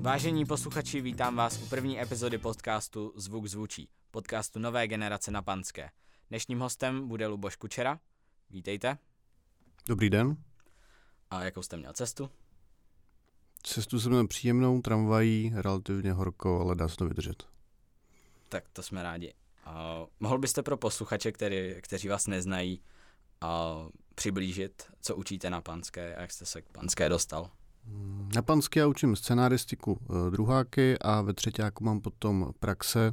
Vážení posluchači, vítám vás u první epizody podcastu Zvuk zvučí, podcastu nové generace na Panské. Dnešním hostem bude Luboš Kučera. Vítejte. Dobrý den. A jakou jste měl cestu? Cestu jsem měl příjemnou, tramvají, relativně horko, ale dá se to vydržet. Tak to jsme rádi. Uh, mohl byste pro posluchače, který, kteří vás neznají, uh, přiblížit, co učíte na Panské a jak jste se k Panské dostal? Na Panské já učím scenáristiku eh, druháky a ve třetíku mám potom praxe,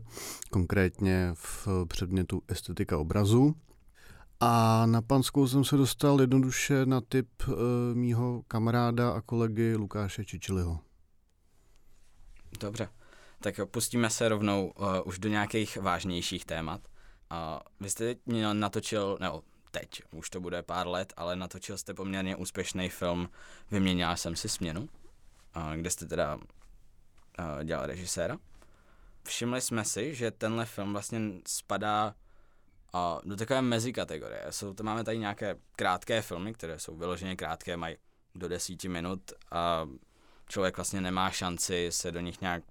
konkrétně v předmětu estetika obrazu. A na Panskou jsem se dostal jednoduše na typ e, mýho kamaráda a kolegy Lukáše Čičiliho. Dobře, tak pustíme se rovnou uh, už do nějakých vážnějších témat. Uh, vy jste natočil, nebo teď, už to bude pár let, ale natočil jste poměrně úspěšný film Vyměnil jsem si směnu, kde jste teda dělal režiséra. Všimli jsme si, že tenhle film vlastně spadá do takové mezi kategorie. Jsou, to máme tady nějaké krátké filmy, které jsou vyloženě krátké, mají do desíti minut a člověk vlastně nemá šanci se do nich nějak,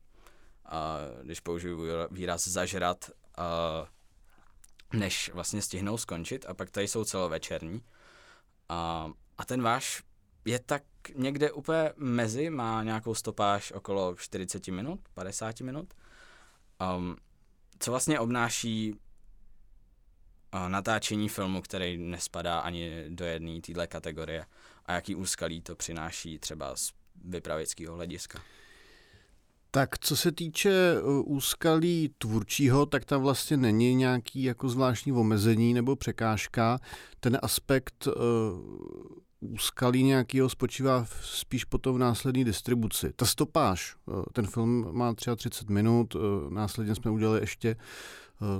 když použiju výraz, zažrat, než vlastně stihnou skončit a pak tady jsou celovečerní. A, a ten váš je tak někde úplně mezi, má nějakou stopáž okolo 40 minut, 50 minut. Um, co vlastně obnáší natáčení filmu, který nespadá ani do jedné téhle kategorie a jaký úskalí to přináší třeba z vypravěckého hlediska? Tak co se týče uh, úskalí tvůrčího, tak tam vlastně není nějaký jako zvláštní omezení nebo překážka. Ten aspekt uh, úskalí nějakého spočívá spíš potom v následné distribuci. Ta stopáž, uh, ten film má třeba 30 minut, následně jsme udělali ještě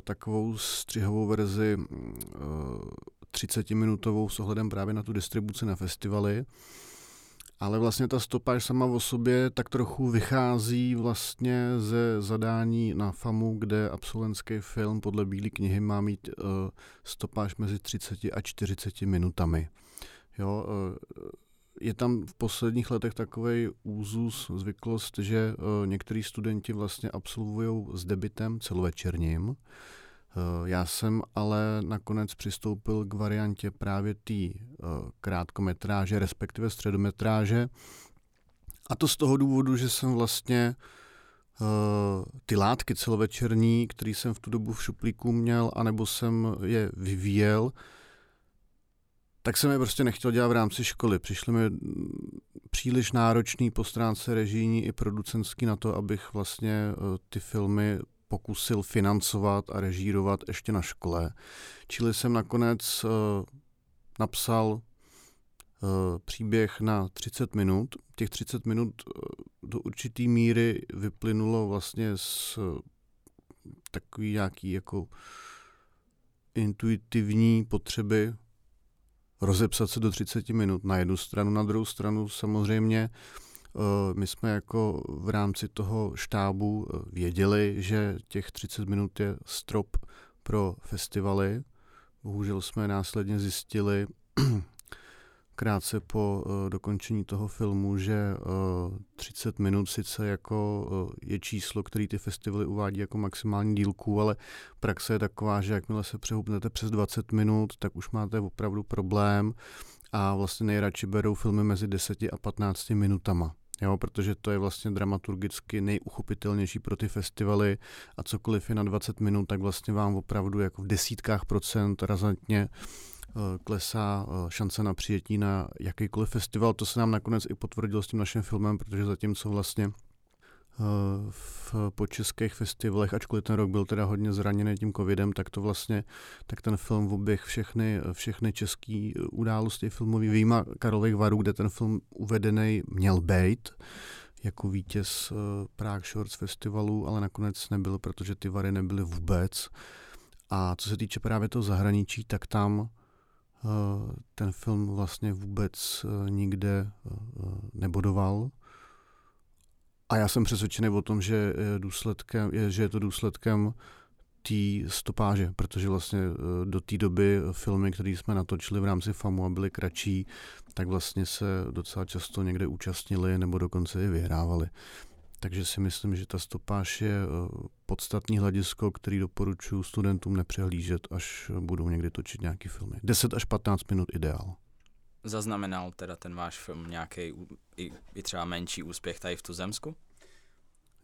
takovou střihovou verzi 30-minutovou s ohledem právě na tu distribuci na festivaly. Ale vlastně ta stopáž sama o sobě tak trochu vychází vlastně ze zadání na FAMu, kde absolventský film podle Bílé knihy má mít uh, stopáž mezi 30 a 40 minutami. Jo, uh, je tam v posledních letech takový úzus, zvyklost, že uh, některý studenti vlastně absolvují s debitem celovečerním. Uh, já jsem ale nakonec přistoupil k variantě právě té uh, krátkometráže, respektive středometráže. A to z toho důvodu, že jsem vlastně uh, ty látky celovečerní, které jsem v tu dobu v šuplíku měl, anebo jsem je vyvíjel, tak jsem je prostě nechtěl dělat v rámci školy. Přišly mi příliš náročný po stránce režijní i producentský na to, abych vlastně eh, ty filmy pokusil financovat a režírovat ještě na škole. Čili jsem nakonec uh, napsal uh, příběh na 30 minut. Těch 30 minut uh, do určitý míry vyplynulo vlastně z uh, takový nějaký jako intuitivní potřeby rozepsat se do 30 minut na jednu stranu, na druhou stranu samozřejmě eh, my jsme jako v rámci toho štábu eh, věděli, že těch 30 minut je strop pro festivaly. Bohužel jsme následně zjistili, krátce po uh, dokončení toho filmu, že uh, 30 minut sice jako je číslo, který ty festivaly uvádí jako maximální dílku, ale praxe je taková, že jakmile se přehupnete přes 20 minut, tak už máte opravdu problém a vlastně nejradši berou filmy mezi 10 a 15 minutama. Jo, protože to je vlastně dramaturgicky nejuchopitelnější pro ty festivaly a cokoliv je na 20 minut, tak vlastně vám opravdu jako v desítkách procent razantně Eh, klesá eh, šance na přijetí na jakýkoliv festival. To se nám nakonec i potvrdilo s tím naším filmem, protože zatímco vlastně v, po českých festivalech, ačkoliv ten rok byl teda hodně zraněný tím covidem, tak to vlastně, tak ten film oběh všechny, všechny české události filmový, výjima Karlových varů, kde ten film uvedený měl být jako vítěz Prague Shorts festivalu, ale nakonec nebyl, protože ty vary nebyly vůbec. A co se týče právě toho zahraničí, tak tam Eh, ten film vlastně vůbec eh, nikde eh, nebodoval. A já jsem přesvědčený o tom, že je, důsledkem, je, že je to důsledkem té stopáže, protože vlastně do té doby filmy, které jsme natočili v rámci FAMu a byly kratší, tak vlastně se docela často někde účastnili nebo dokonce i vyhrávali. takže si myslím, že ta stopáž je podstatný hledisko, který doporučuji studentům nepřehlížet, až budou někdy točit nějaký filmy. 10 až 15 minut ideál. Zaznamenal teda ten váš film nějaký i, i třeba menší úspěch tady v Tuzemsku?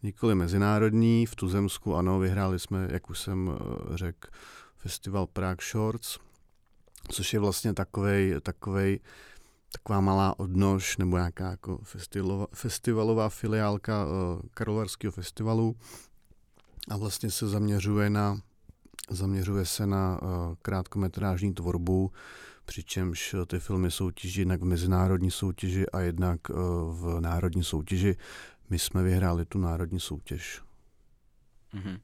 Nikoli mezinárodní, v Tuzemsku ano, vyhráli jsme, jak už jsem řekl, festival Prague Shorts, což je vlastně takovej, takovej taková malá odnož nebo nějaká jako festivalová, festivalová filiálka uh, Karlovarského festivalu a vlastně se zaměřuje na zaměřuje se na uh, krátkometrážní tvorbu, přičemž ty filmy soutěží jednak v mezinárodní soutěži a jednak uh, v národní soutěži. My jsme vyhráli tu národní soutěž. Mm-hmm.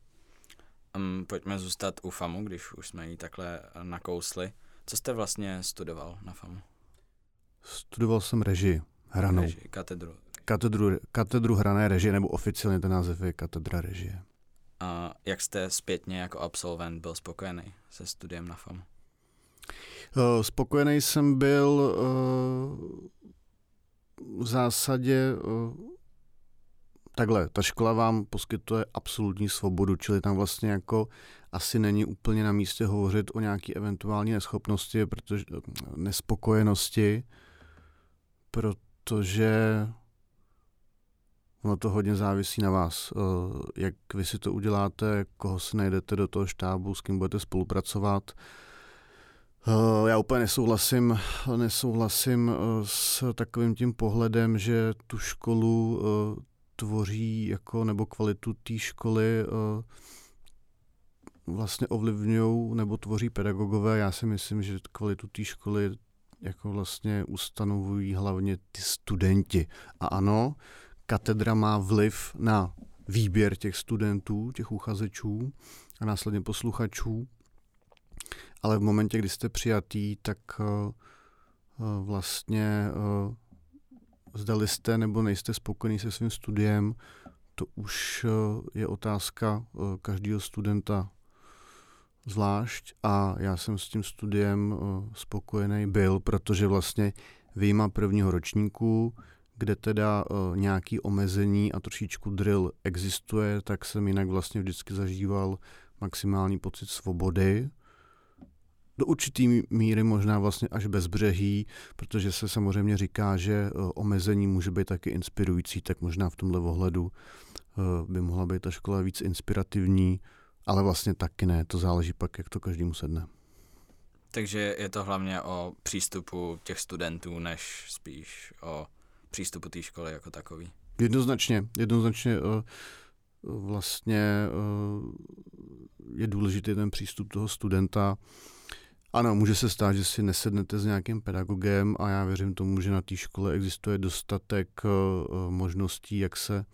Um, pojďme zůstat u FAMu, když už jsme ji takhle nakousli. Co jste vlastně studoval na FAMu? Studoval jsem režii, hranou. Režii, katedru. Katedru, katedru hrané režie, nebo oficiálně ten název je katedra režie. A jak jste zpětně jako absolvent byl spokojený se studiem na FAMu? Uh, spokojený jsem byl uh, v zásadě uh, takhle, ta škola vám poskytuje absolutní svobodu, čili tam vlastně jako asi není úplně na místě hovořit o nějaké eventuální neschopnosti, protože nespokojenosti, protože ono to hodně závisí na vás. Eh, jak vy si to uděláte, koho si najdete do toho štábu, s kým budete spolupracovat. Eh, já úplně nesouhlasím, nesouhlasím eh, s takovým tím pohledem, že tu školu tvoří jako, nebo kvalitu té školy vlastně ovlivňují nebo tvoří pedagogové. Já si myslím, že kvalitu té školy jako vlastně ustanovují hlavně ty studenti. A ano, katedra má vliv na výběr těch studentů, těch uchazečů a následně posluchačů, ale v momentě, kdy jste přijatý, tak uh, vlastně uh, zdali jste nebo nejste spokojený se svým studiem, to už je otázka každého studenta zvlášť a já jsem s tím studiem spokojený byl, protože vlastně výjima prvního ročníku, kde teda nějaký omezení a trošičku drill existuje, tak jsem jinak vlastně vždycky zažíval maximální pocit svobody. Do určitý míry možná vlastně až bezbřehý, protože se samozřejmě říká, že uh, omezení může být taky inspirující, tak možná v tomhle ohledu by mohla být ta škola víc inspirativní, ale vlastně taky ne, to záleží pak, jak to každému sedne. Takže je to hlavně o přístupu těch studentů, než spíš o přístupu té školy jako takový. Jednoznačně, jednoznačně eh, vlastně je důležitý ten přístup toho studenta. Ano, může se stát, že si nesednete s nějakým pedagogem a já věřím tomu, že na té škole existuje dostatek eh, možností, jak se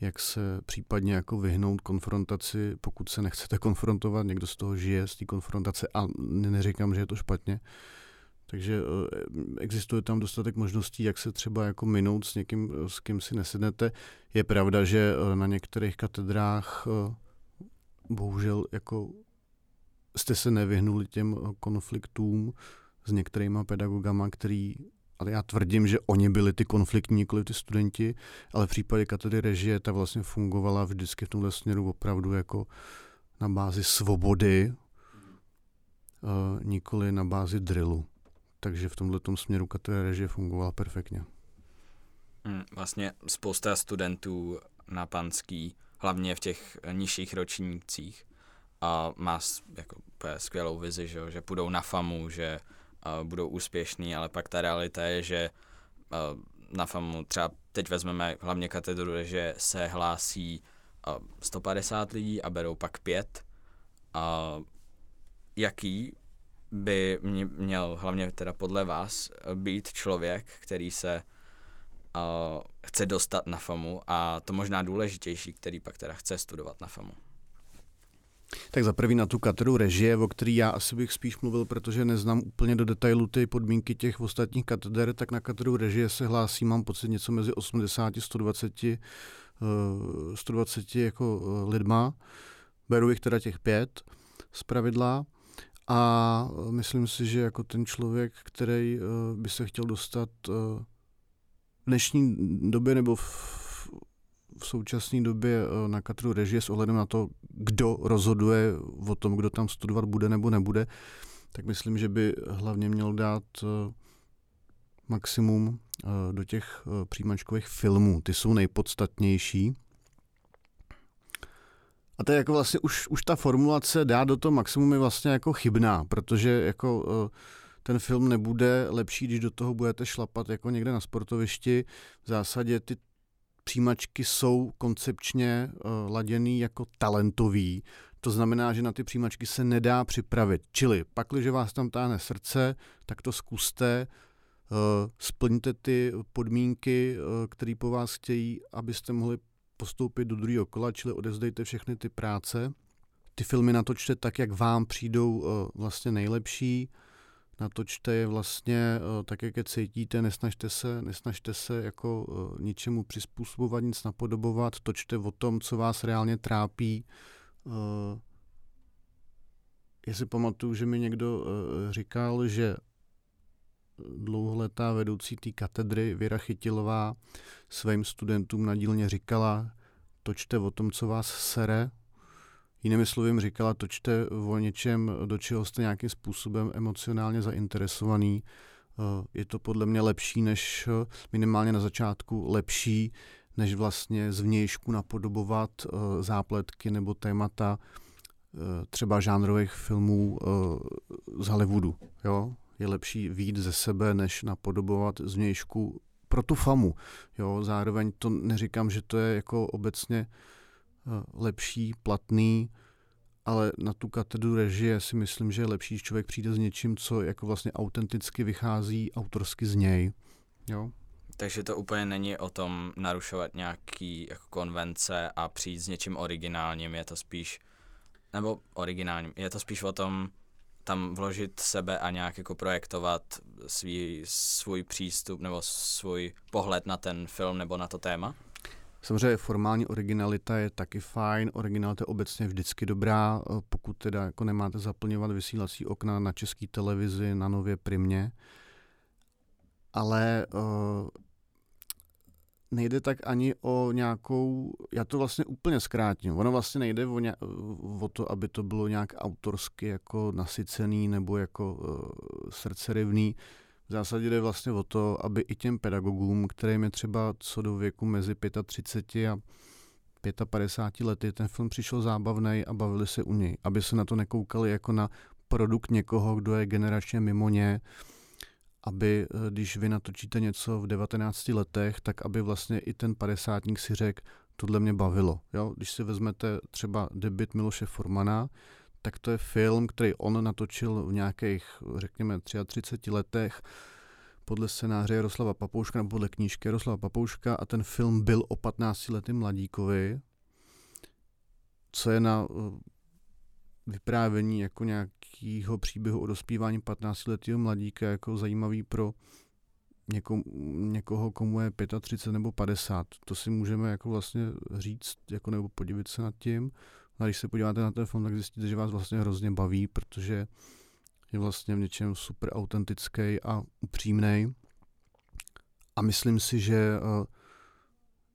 jak se případně jako vyhnout konfrontaci, pokud se nechcete konfrontovat, někdo z toho žije, z té konfrontace a neříkám, že je to špatně. Takže eh, existuje tam dostatek možností, jak se třeba jako minout s někým, s kým si nesednete. Je pravda, že eh, na některých katedrách eh, bohužel jako jste se nevyhnuli těm konfliktům s některýma pedagogama, který ale já tvrdím, že oni byli ty konfliktní, nikoli ty studenti, ale v případě katedry režie ta vlastně fungovala vždycky v tomhle směru opravdu jako na bázi svobody, uh, nikoli na bázi drillu. Takže v tomhle směru katedra režie fungovala perfektně. Hmm, vlastně spousta studentů na Panský, hlavně v těch nižších ročnících, a má jako skvělou vizi, že, že půjdou na FAMu, že uh, budou úspěšní, ale pak ta realita je, že uh, na FAMu třeba teď vezmeme hlavně katedru, že se hlásí uh, 150 lidí a berou pak pět. Uh, jaký by měl hlavně teda podle vás být člověk, který se uh, chce dostat na FAMu a to možná důležitější, který pak teda chce studovat na FAMu? Tak za prvý na tu katedru režie, o který já asi bych spíš mluvil, protože neznám úplně do detailu ty podmínky těch ostatních kateder, tak na katedru režie se hlásí, mám pocit, něco mezi 80 a 120, 120 jako eh, lidma. Beru jich teda těch pět z pravidla. A myslím si, že jako ten člověk, který eh, by se chtěl dostat eh, v dnešní době nebo v v současné době eh, na katru režie s ohledem na to, kdo rozhoduje o tom, kdo tam studovat bude nebo nebude, tak myslím, že by hlavně měl dát eh, maximum do těch přijímačkových filmů. Ty jsou nejpodstatnější. A to je jako vlastně už, už ta formulace dá do toho maximum je vlastně jako chybná, protože jako ten film nebude lepší, když do toho budete šlapat jako někde na sportovišti. V zásadě ty přijímačky jsou koncepčně uh, laděný jako talentový. To znamená, že na ty přijímačky se nedá připravit. Čili pak, když vás tam táhne srdce, tak to zkuste, uh, splňte ty podmínky, uh, které po vás chtějí, abyste mohli postoupit do druhého kola, čili odezdejte všechny ty práce. Ty filmy natočte tak, jak vám přijdou vlastně nejlepší natočte je vlastně eh, tak, jak je cítíte, nesnažte se, nesnažte se jako eh, ničemu přizpůsobovat, nic napodobovat, točte o tom, co vás reálně trápí. Eh, já si pamatuju, že mi někdo říkal, že dlouholetá vedoucí té katedry Věra Chytilová svým studentům na dílně říkala, točte o tom, co vás sere, Jinými slovy jim říkala, točte o něčem, do čeho jste nějakým způsobem emocionálně zainteresovaný. Eh, je to podle mě lepší, než eh, minimálně na začátku lepší, než vlastně zvnějšku napodobovat eh, zápletky nebo témata třeba žánrových filmů z Hollywoodu. Jo? Je lepší výjít ze sebe, než napodobovat zvnějšku pro tu famu. Jo? Zároveň to neříkám, že to je jako obecně lepší, platný, ale na tu katedru režie si myslím, že je lepší, když člověk přijde s něčím, co jako vlastně autenticky vychází autorsky z něj. Jo? Takže to úplně není o tom narušovat nějaký jako konvence a přijít s něčím originálním, je to spíš, nebo originálním, je to spíš o tom tam vložit sebe a nějak jako projektovat svý, svůj přístup nebo svůj pohled na ten film nebo na to téma? Samozřejmě formální originalita je taky fajn, originalita je obecně vždycky dobrá, eh, pokud teda jako nemáte zaplňovat vysílací okna na české televizi, na nově primě. Ale uh, nejde tak ani o nějakou, já to vlastně úplně zkrátím, ono vlastně nejde o, ně, o to, aby to bylo nějak autorsky jako nasycený nebo jako uh, srdcerivný, v zásadě jde vlastně o to, aby i těm pedagogům, kterým je třeba co do věku mezi 35 a 55 lety, ten film přišel zábavný a bavili se u něj. Aby se na to nekoukali jako na produkt někoho, kdo je generačně mimo ně, aby eh, když vy natočíte něco v 19 letech, tak aby vlastně i ten padesátník si řekl, tohle mě bavilo. Jo? Když si vezmete třeba debit Miloše Formana, tak to je film, který on natočil v nějakých, řekněme, 33 letech podle scénáře Jaroslava Papouška nebo podle knížky Jaroslava Papouška a ten film byl o 15 lety mladíkovi, co je na eh, vyprávění jako nějakého příběhu o dospívání 15 letého mladíka jako zajímavý pro něko, někoho, komu je 35 nebo 50. To si můžeme jako vlastně říct, jako nebo podívat se nad tím. A když se podíváte na ten film, tak zjistíte, že vás vlastně hrozně baví, protože je vlastně v něčem super autentický a upřímný. A myslím si, že eh,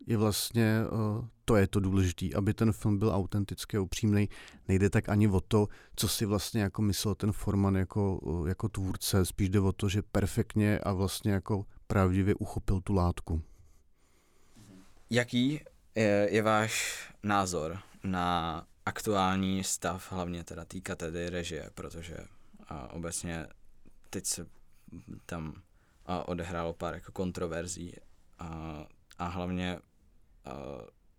je vlastně, eh, to je to důležité, aby ten film byl autentický a upřímný. Nejde tak ani o to, co si vlastně jako myslel ten Forman jako, eh, jako tvůrce, spíš jde o to, že perfektně a vlastně jako pravdivě uchopil tu látku. Jaký je, je váš názor na aktuální stav, hlavně teda té katedry režie, protože a obecně teď se tam a odehrálo pár jako kontroverzí a, a hlavně a,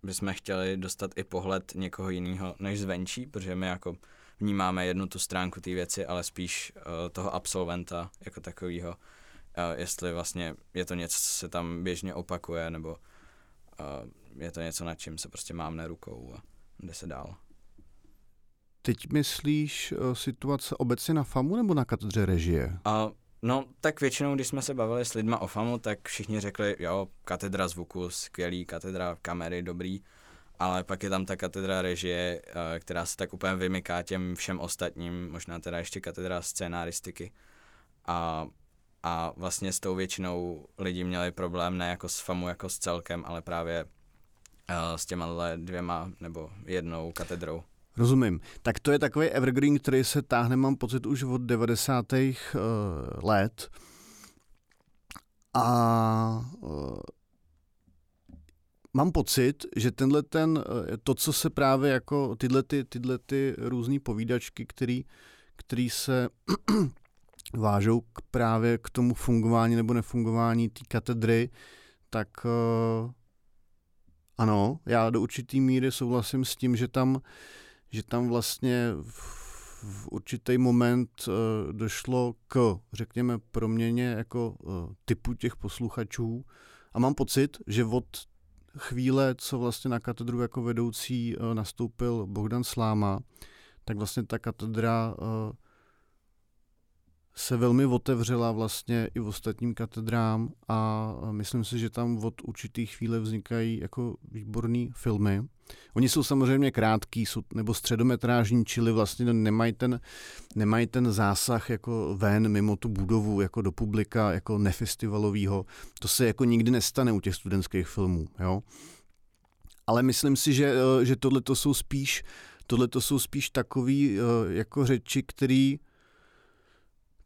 bychom chtěli dostat i pohled někoho jiného než zvenčí, protože my jako vnímáme jednu tu stránku té věci, ale spíš uh, toho absolventa jako takového, uh, jestli vlastně je to něco, co se tam běžně opakuje, nebo uh, je to něco, nad čím se prostě mám rukou a jde se dál. Teď myslíš uh, situace obecně na FAMu nebo na katedře režie? Uh, no, tak většinou, když jsme se bavili s lidma o FAMu, tak všichni řekli, jo, katedra zvuku, skvělý, katedra kamery, dobrý, ale pak je tam ta katedra režie, uh, která se tak úplně vymyká těm všem ostatním, možná teda ještě katedra scénaristiky. A, a vlastně s tou většinou lidi měli problém ne jako s FAMu, jako s celkem, ale právě s těma dvěma nebo jednou katedrou. Rozumím. Tak to je takový evergreen, který se táhne, mám pocit, už od 90. let. A mám pocit, že tenhle ten, to, co se právě jako tyhle, ty, tyhle ty různé povídačky, který, který se vážou k právě k tomu fungování nebo nefungování té katedry, tak uh, ano, já do určitý míry souhlasím s tím, že tam, že tam vlastně v, určitý moment uh, došlo k, řekněme, proměně jako uh, typu těch posluchačů. A mám pocit, že od chvíle, co vlastně na katedru jako vedoucí uh, nastoupil Bogdan Sláma, tak vlastně ta katedra uh, se velmi otevřela vlastně i v ostatním katedrám a myslím si, že tam od určitý chvíle vznikají jako výborné filmy. Oni jsou samozřejmě krátký jsou, nebo středometrážní, čili vlastně nemají ten, nemají ten zásah jako ven mimo tu budovu, jako do publika, jako nefestivalového. To se jako nikdy nestane u těch studentských filmů. Jo? Ale myslím si, že, že tohle to jsou spíš tohle to jsou spíš takový eh, jako řeči, který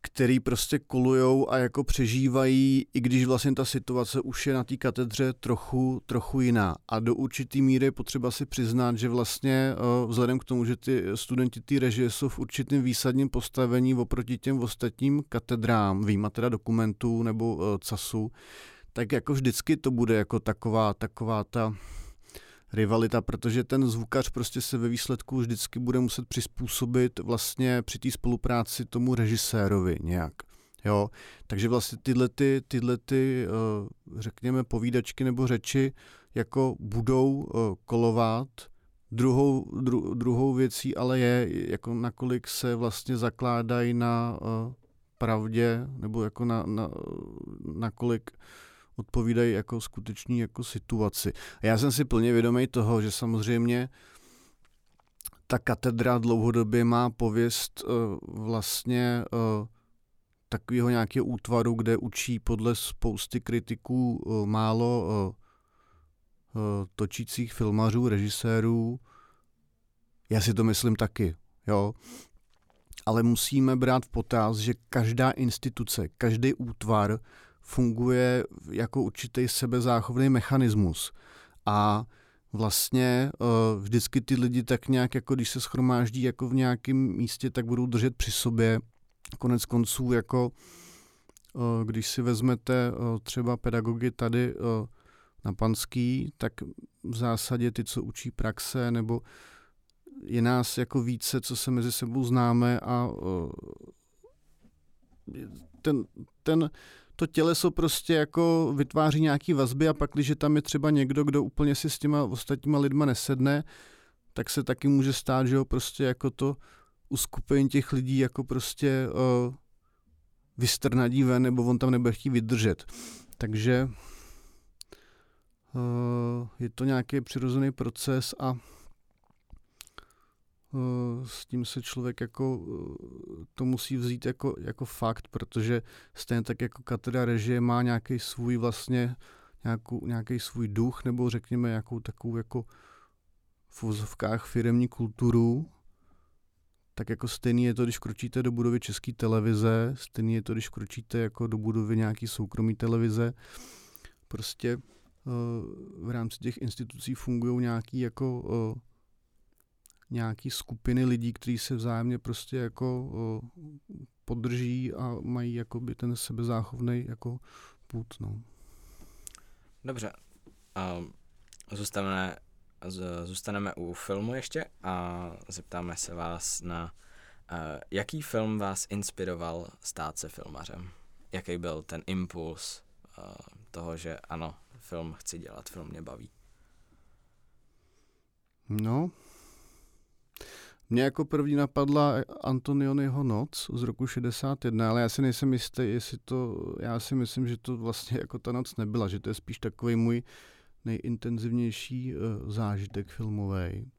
který prostě kolujou a jako přežívají, i když vlastně ta situace už je na té katedře trochu, trochu jiná. A do určitý míry je potřeba si přiznat, že vlastně uh, vzhledem k tomu, že ty studenti té režie jsou v určitém výsadním postavení oproti těm ostatním katedrám, výjima teda dokumentů nebo uh, CASu, tak jako vždycky to bude jako taková, taková ta rivalita, protože ten zvukař prostě se ve výsledku vždycky bude muset přizpůsobit vlastně při té spolupráci tomu režisérovi nějak. Jo, takže vlastně tyhle, ty, tyhle ty, eh, řekněme, povídačky nebo řeči jako budou eh, kolovat. Druhou, dru, druhou věcí ale je, jako nakolik se vlastně zakládají na eh, pravdě, nebo jako na, na, nakolik odpovídají jako skutečný jako situaci. A já jsem si plně vědomý toho, že samozřejmě ta katedra dlouhodobě má pověst uh, vlastně uh, takového nějakého útvaru, kde učí podle spousty kritiků uh, málo uh, uh, točících filmařů, režisérů. Já si to myslím taky, jo. Ale musíme brát v potaz, že každá instituce, každý útvar funguje jako určitý sebezáchovný mechanismus. A vlastně uh, vždycky ty lidi tak nějak, jako když se schromáždí jako v nějakém místě, tak budou držet při sobě. Konec konců, jako uh, když si vezmete uh, třeba pedagogy tady na Panský, tak v zásadě ty, co učí praxe, nebo je nás jako více, co se mezi sebou známe a ten, ten to těleso prostě jako vytváří nějaký vazby a pak, když tam je třeba někdo, kdo úplně si s těma ostatníma lidma nesedne, tak se taky může stát, že ho prostě jako to uskupení těch lidí jako prostě uh, vystrnadí ven, nebo on tam nebude chtít vydržet. Takže uh, je to nějaký přirozený proces a Eh, s tím se člověk jako eh, to musí vzít jako, jako fakt, protože stejně tak jako katedra režie má nějaký svůj vlastně nějakou, nějaký svůj duch, nebo řekněme nějakou takovou jako v vozovkách firemní kulturu, tak jako stejný je to, když kročíte do budovy české televize, stejný je to, když kročíte jako do budovy nějaký soukromý televize. Prostě eh, v rámci těch institucí fungují nějaký jako nějaký skupiny lidí, kteří se vzájemně prostě jako podrží a mají jakoby ten sebezáchovný jako půd, no. Dobře. Zůstaneme, zůstaneme u filmu ještě a zeptáme se vás na uh, jaký film vás inspiroval stát se filmařem? Jaký byl ten impuls uh, toho, že ano, film chci dělat, film mě baví? No, mě jako první napadla Antonionyho noc z roku 61, ale já si nejsem jistý, jestli to, já si myslím, že to vlastně jako ta noc nebyla, že to je spíš takový můj nejintenzivnější uh, zážitek filmový.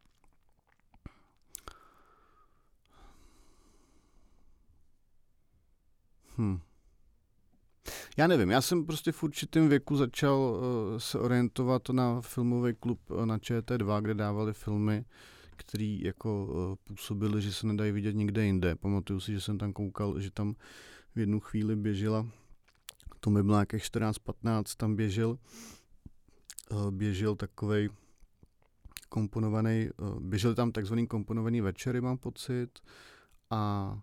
Hm. Já nevím, já jsem prostě v určitém věku začal uh, se orientovat na filmový klub na ČT2, kde dávali filmy, které jako uh, působily, že se nedají vidět nikde jinde. Pamatuju si, že jsem tam koukal, že tam v jednu chvíli běžela, to mi bylo nějakých 14-15, tam běžel, uh, běžel takovej komponovaný, uh, běžel tam takzvaný komponovaný večery, mám pocit, a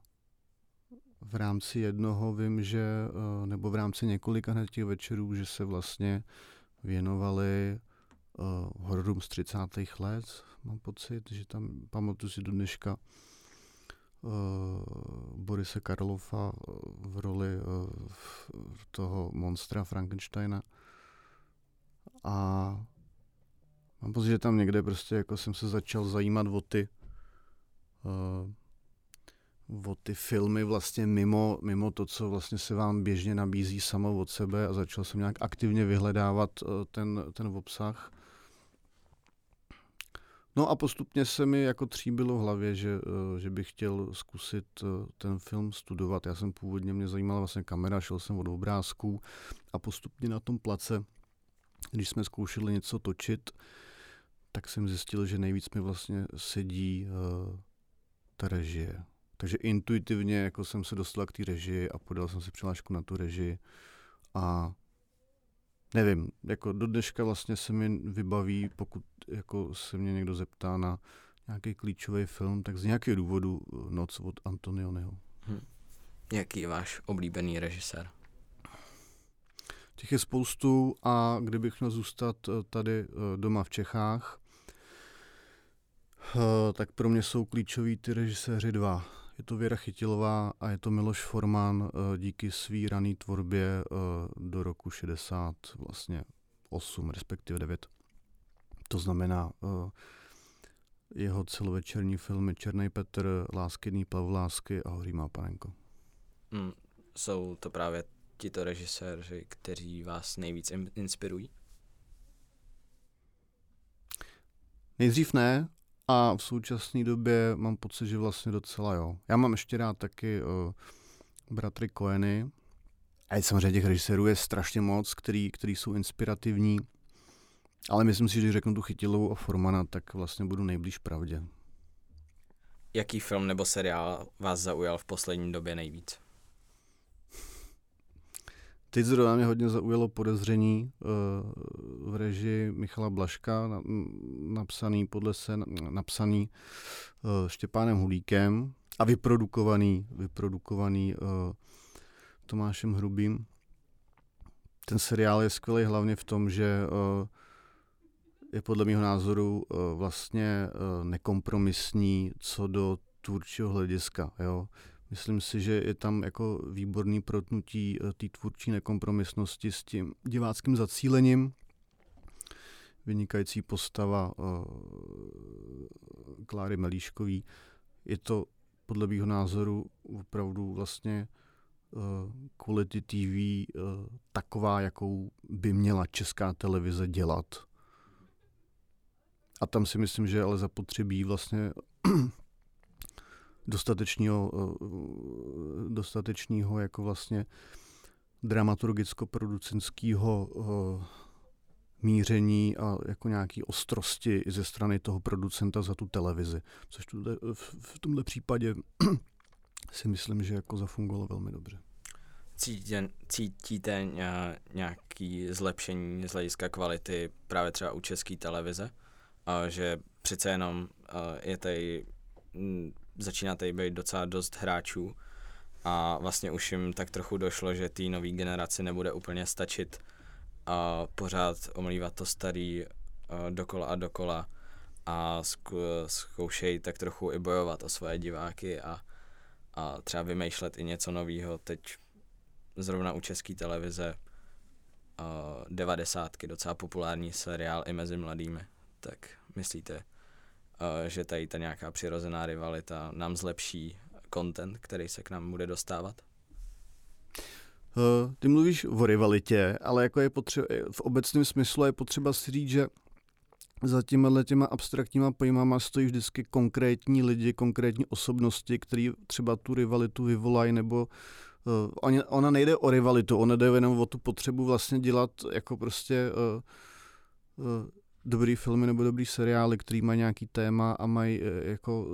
v rámci jednoho vím, že, eh, nebo v rámci několika hned těch večerů, že se vlastně věnovali uh, hororům z 30. let, mám pocit, že tam, pamatuju si do dneška, uh, Borise Karlova v roli uh, toho monstra Frankensteina. A mám pocit, že tam někde prostě jako jsem se začal zajímat o ty uh, o ty filmy vlastně mimo, mimo to, co vlastně se vám běžně nabízí samo od sebe a začal jsem nějak aktivně vyhledávat eh, ten, ten obsah. No a postupně se mi jako tříbilo v hlavě, že, eh, že bych chtěl zkusit eh, ten film studovat. Já jsem původně, mě zajímala vlastně kamera, šel jsem od obrázků a postupně na tom place, když jsme zkoušeli něco točit, tak jsem zjistil, že nejvíc mi vlastně sedí uh, ta režie. Takže intuitivně jako jsem se dostal k té režii a podal jsem si přihlášku na tu režii a nevím, jako do dneška vlastně se mi vybaví, pokud jako se mě někdo zeptá na nějaký klíčový film, tak z nějakého důvodu Noc od Antonioniho. Hmm. Jaký je váš oblíbený režisér? Těch je spoustu a kdybych měl zůstat eh, tady eh, doma v Čechách, eh, tak pro mě jsou klíčoví ty režiséři dva. Je to Věra Chytilová a je to Miloš Forman eh, díky svý rané tvorbě eh, do roku 60, vlastně 8, respektive 9. To znamená eh, jeho celovečerní filmy Černý Petr, Láskyný Pavlásky a Hoří má panenko. Hmm, jsou to právě tito režiséři, kteří vás nejvíc inspirují? Nejdřív ne, a v současné době mám pocit, že vlastně docela jo. Já mám ještě rád taky uh, bratry Koeny. A samozřejmě těch režisérů je strašně moc, který, který jsou inspirativní. Ale myslím si, že když řeknu tu Chytilovou a Formana, tak vlastně budu nejblíž pravdě. Jaký film nebo seriál vás zaujal v poslední době nejvíc? Teď zrovna mě hodně zaujalo podezření uh, v režii Michala Blaška, na, napsaný podle se, napsaný uh, Štěpánem Hulíkem a vyprodukovaný, vyprodukovaný uh, Tomášem Hrubým. Ten seriál je skvělý hlavně v tom, že je podle mého názoru vlastně nekompromisní co do tvůrčího hlediska. Jo? Myslím si, že je tam jako výborný protnutí eh, té tvůrčí nekompromisnosti s tím diváckým zacílením. Vynikající postava uh, Kláry Melíškový. Je to podle mého názoru opravdu vlastně uh, quality TV taková, jakou by měla česká televize dělat. A tam si myslím, že ale zapotřebí vlastně dostatečného, eh, dostatečného jako vlastně dramaturgicko-producentského eh, míření a jako nějaký ostrosti ze strany toho producenta za tu televizi. Což tuhle, v, v případě si myslím, že jako zafungovalo velmi dobře. Cítíte, cítíte nějaký zlepšení z hlediska kvality právě třeba u české televize? A že přece jenom je tady mm, začíná tady být docela dost hráčů a vlastně už jim tak trochu došlo, že té nové generaci nebude úplně stačit a pořád omlívat to starý dokola a dokola a zkoušejí tak trochu i bojovat o svoje diváky a, a třeba vymýšlet i něco nového. Teď zrovna u české televize devadesátky, docela populární seriál i mezi mladými. Tak myslíte, že tady ta nějaká přirozená rivalita nám zlepší content, který se k nám bude dostávat? Uh, ty mluvíš o rivalitě, ale jako je potřeba, v obecném smyslu je potřeba si říct, že za těma těma abstraktníma pojmama stojí vždycky konkrétní lidi, konkrétní osobnosti, které třeba tu rivalitu vyvolají nebo uh, ona nejde o rivalitu, ona jde jenom o tu potřebu vlastně dělat jako prostě uh, uh, dobrý filmy nebo dobrý seriály, který mají nějaký téma a mají jako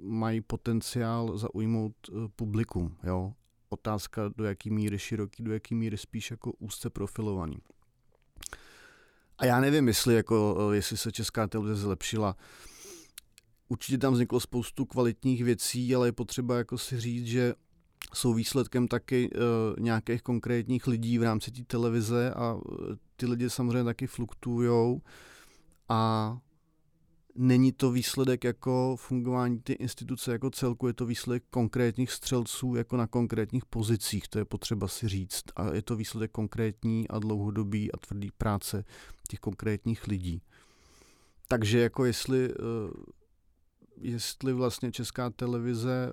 mají potenciál zaujmout publikum, jo. Otázka, do jaký míry široký, do jaký míry spíš jako úzce profilovaný. A já nevím, jestli, jako, jestli se česká televize zlepšila. Určitě tam vzniklo spoustu kvalitních věcí, ale je potřeba jako si říct, že jsou výsledkem taky uh, nějakých konkrétních lidí v rámci té televize a uh, ty lidi samozřejmě taky fluktuujou a není to výsledek jako fungování ty instituce jako celku, je to výsledek konkrétních střelců jako na konkrétních pozicích, to je potřeba si říct. A je to výsledek konkrétní a dlouhodobý a tvrdý práce těch konkrétních lidí. Takže jako jestli, uh, jestli vlastně česká televize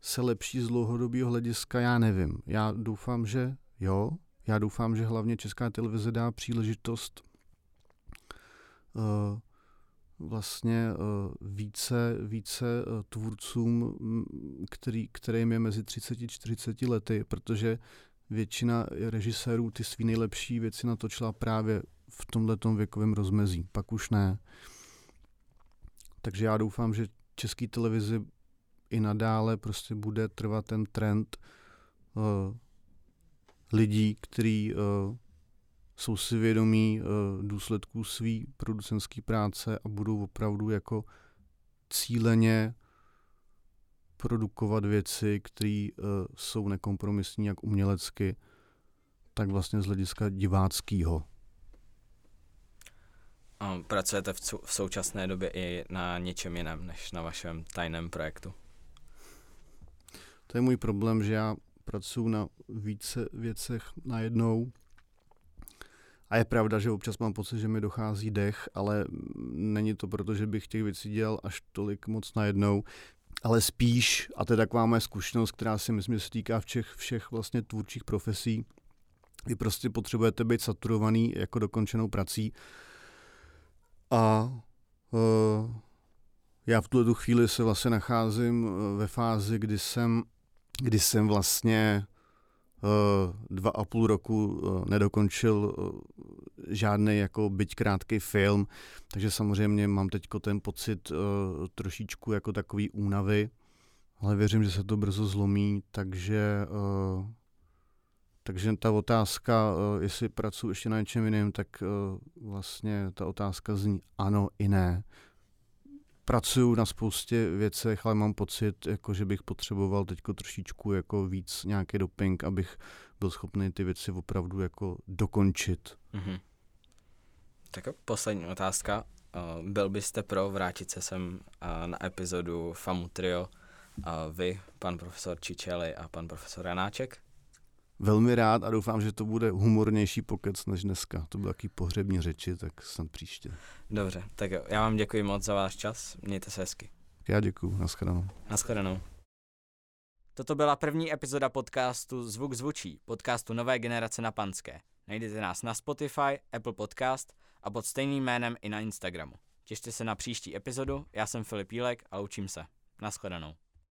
se lepší z dlouhodobého hlediska, já nevím. Já doufám, že jo. Já doufám, že hlavně Česká televize dá příležitost uh, vlastně uh, více, více uh, tvůrcům, který, kterým je mezi 30 a 40 lety, protože většina režisérů ty svý nejlepší věci natočila právě v tomhle věkovém rozmezí. Pak už ne. Takže já doufám, že český televizi i nadále prostě bude trvat ten trend uh, lidí, kteří uh, jsou si vědomí uh, důsledků své producentské práce a budou opravdu jako cíleně produkovat věci, které uh, jsou nekompromisní jak umělecky, tak vlastně z hlediska diváckého. Pracujete v, v současné době i na něčem jiném, než na vašem tajném projektu? To je můj problém, že já pracuji na více věcech najednou. A je pravda, že občas mám pocit, že mi dochází dech, ale není to proto, že bych těch věcí dělal až tolik moc najednou, ale spíš, a to je taková moje zkušenost, která si myslím, že se týká všech, všech vlastně tvůrčích profesí, vy prostě potřebujete být saturovaný jako dokončenou prací a uh, já v tuto chvíli se vlastně nacházím e, ve fázi, kdy jsem kdy jsem vlastně uh, dva a půl roku uh, nedokončil uh, žádný jako byť krátký film, takže samozřejmě mám teď ten pocit trošičku jako takový únavy, ale věřím, že se to brzo zlomí, takže takže ta otázka, jestli pracuji ještě na něčem jiném, tak vlastně ta otázka zní ano i ne pracuju na spoustě věcech, ale mám pocit, jako, že bych potřeboval teď trošičku jako víc nějaký doping, abych byl schopný ty věci opravdu jako dokončit. Mm-hmm. Tak poslední otázka. Uh, byl byste pro vrátit se sem uh, na epizodu FAMU Trio uh, vy, pan profesor Čičeli a pan profesor Janáček? Velmi rád a doufám, že to bude humornější pokec než dneska. To byly taky pohřební řeči, tak snad příště. Dobře, tak jo. Já vám děkuji moc za váš čas. Mějte se hezky. Já děkuji. Naschledanou. Naschledanou. Toto byla první epizoda podcastu Zvuk zvučí, podcastu nové generace na Panské. Najdete nás na Spotify, Apple Podcast a pod stejným jménem i na Instagramu. Těšte se na příští epizodu, já jsem Filip Jílek a učím se. Naschledanou.